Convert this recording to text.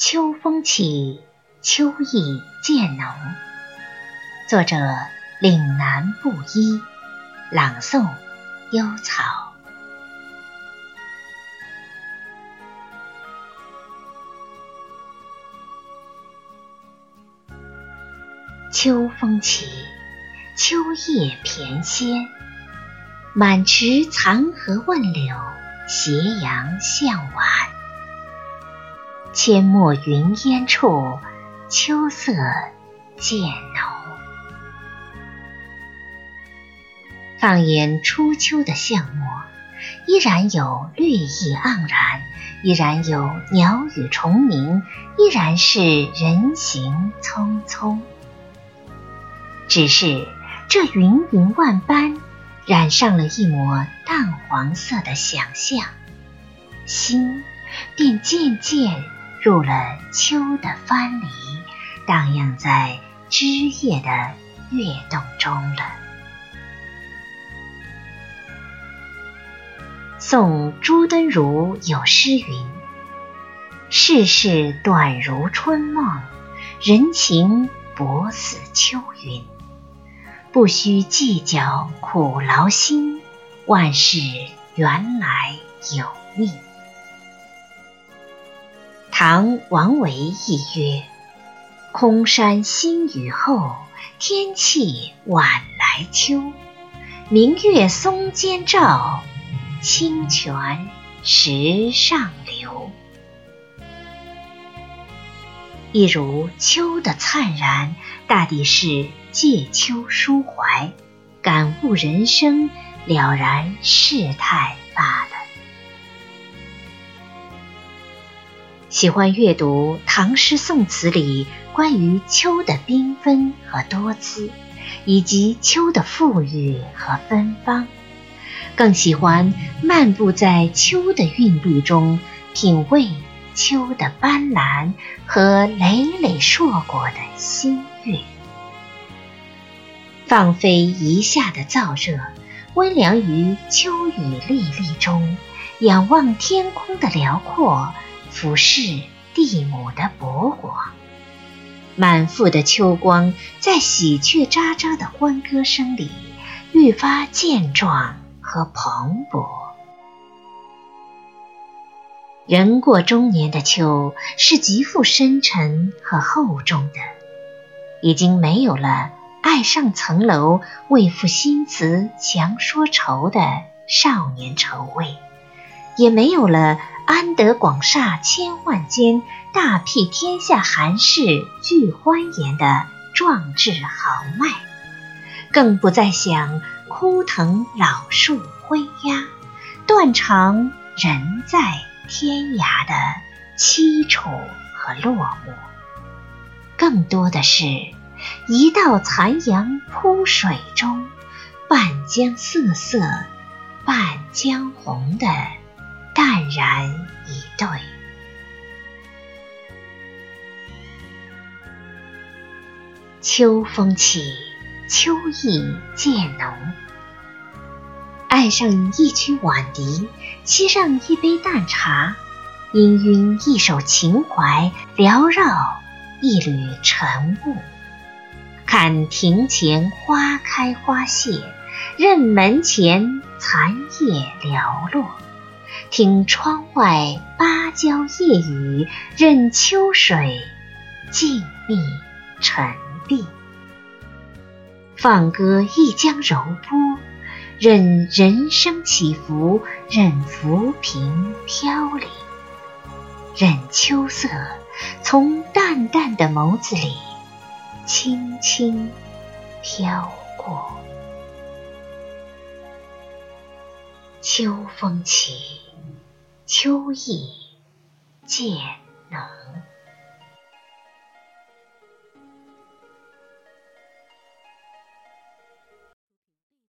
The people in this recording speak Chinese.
秋风起，秋意渐浓。作者：岭南布衣，朗诵：幽草。秋风起，秋叶翩跹，满池残荷问柳，斜阳向晚。阡陌云烟处，秋色渐浓。放眼初秋的巷陌，依然有绿意盎然，依然有鸟语虫鸣，依然是人行匆匆。只是这云云万般，染上了一抹淡黄色的想象，心便渐渐入了秋的藩篱，荡漾在枝叶的跃动中了。宋朱敦儒有诗云：“世事短如春梦，人情薄似秋云。”不须计较苦劳心，万事原来有命。唐王维亦曰：“空山新雨后，天气晚来秋。明月松间照，清泉石上流。”一如秋的灿然，大抵是。借秋抒怀，感悟人生，了然世态喜欢阅读唐诗宋词里关于秋的缤纷和多姿，以及秋的馥郁和芬芳，更喜欢漫步在秋的韵律中，品味秋的斑斓和累累硕果的新月。放飞一夏的燥热，温凉于秋雨沥沥中，仰望天空的辽阔，俯视地母的博广，满腹的秋光在喜鹊喳喳的欢歌声里愈发健壮和蓬勃。人过中年的秋是极富深沉和厚重的，已经没有了。爱上层楼，为赋新词强说愁的少年愁味，也没有了安得广厦千万间，大庇天下寒士俱欢颜的壮志豪迈，更不再想枯藤老树昏鸦，断肠人在天涯的凄楚和落寞，更多的是。一道残阳铺水中，半江瑟瑟，半江红的淡然一对。秋风起，秋意渐浓。爱上一曲晚笛，沏上一杯淡茶，氤氲一首情怀，缭绕一缕晨雾。看庭前花开花谢，任门前残叶寥落；听窗外芭蕉夜雨，任秋水静谧沉碧。放歌一江柔波，任人生起伏，任浮萍飘零，任秋色从淡淡的眸子里。轻轻飘过，秋风起，秋意渐浓。